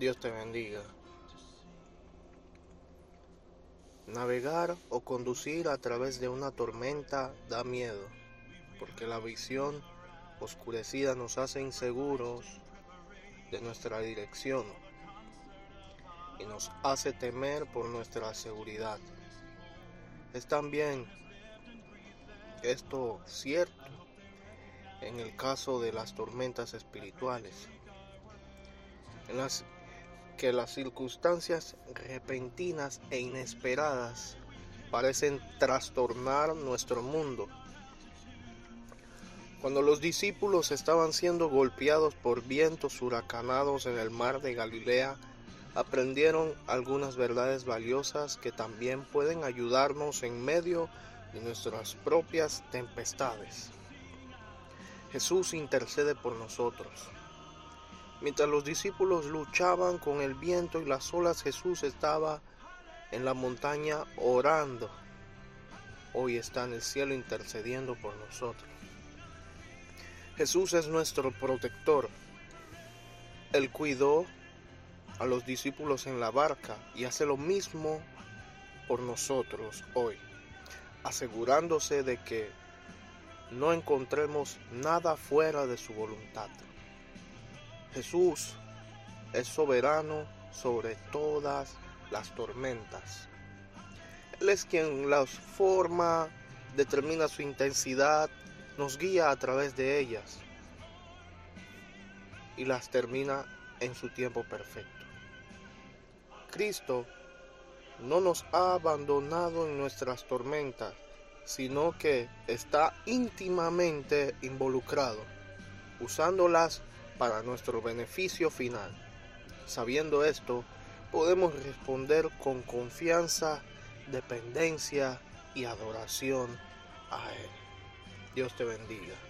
Dios te bendiga. Navegar o conducir a través de una tormenta da miedo, porque la visión oscurecida nos hace inseguros de nuestra dirección y nos hace temer por nuestra seguridad. Es también esto cierto en el caso de las tormentas espirituales, en las que las circunstancias repentinas e inesperadas parecen trastornar nuestro mundo. Cuando los discípulos estaban siendo golpeados por vientos huracanados en el mar de Galilea, aprendieron algunas verdades valiosas que también pueden ayudarnos en medio de nuestras propias tempestades. Jesús intercede por nosotros. Mientras los discípulos luchaban con el viento y las olas, Jesús estaba en la montaña orando. Hoy está en el cielo intercediendo por nosotros. Jesús es nuestro protector. Él cuidó a los discípulos en la barca y hace lo mismo por nosotros hoy, asegurándose de que no encontremos nada fuera de su voluntad. Jesús es soberano sobre todas las tormentas. Él es quien las forma, determina su intensidad, nos guía a través de ellas y las termina en su tiempo perfecto. Cristo no nos ha abandonado en nuestras tormentas, sino que está íntimamente involucrado, usándolas para nuestro beneficio final. Sabiendo esto, podemos responder con confianza, dependencia y adoración a Él. Dios te bendiga.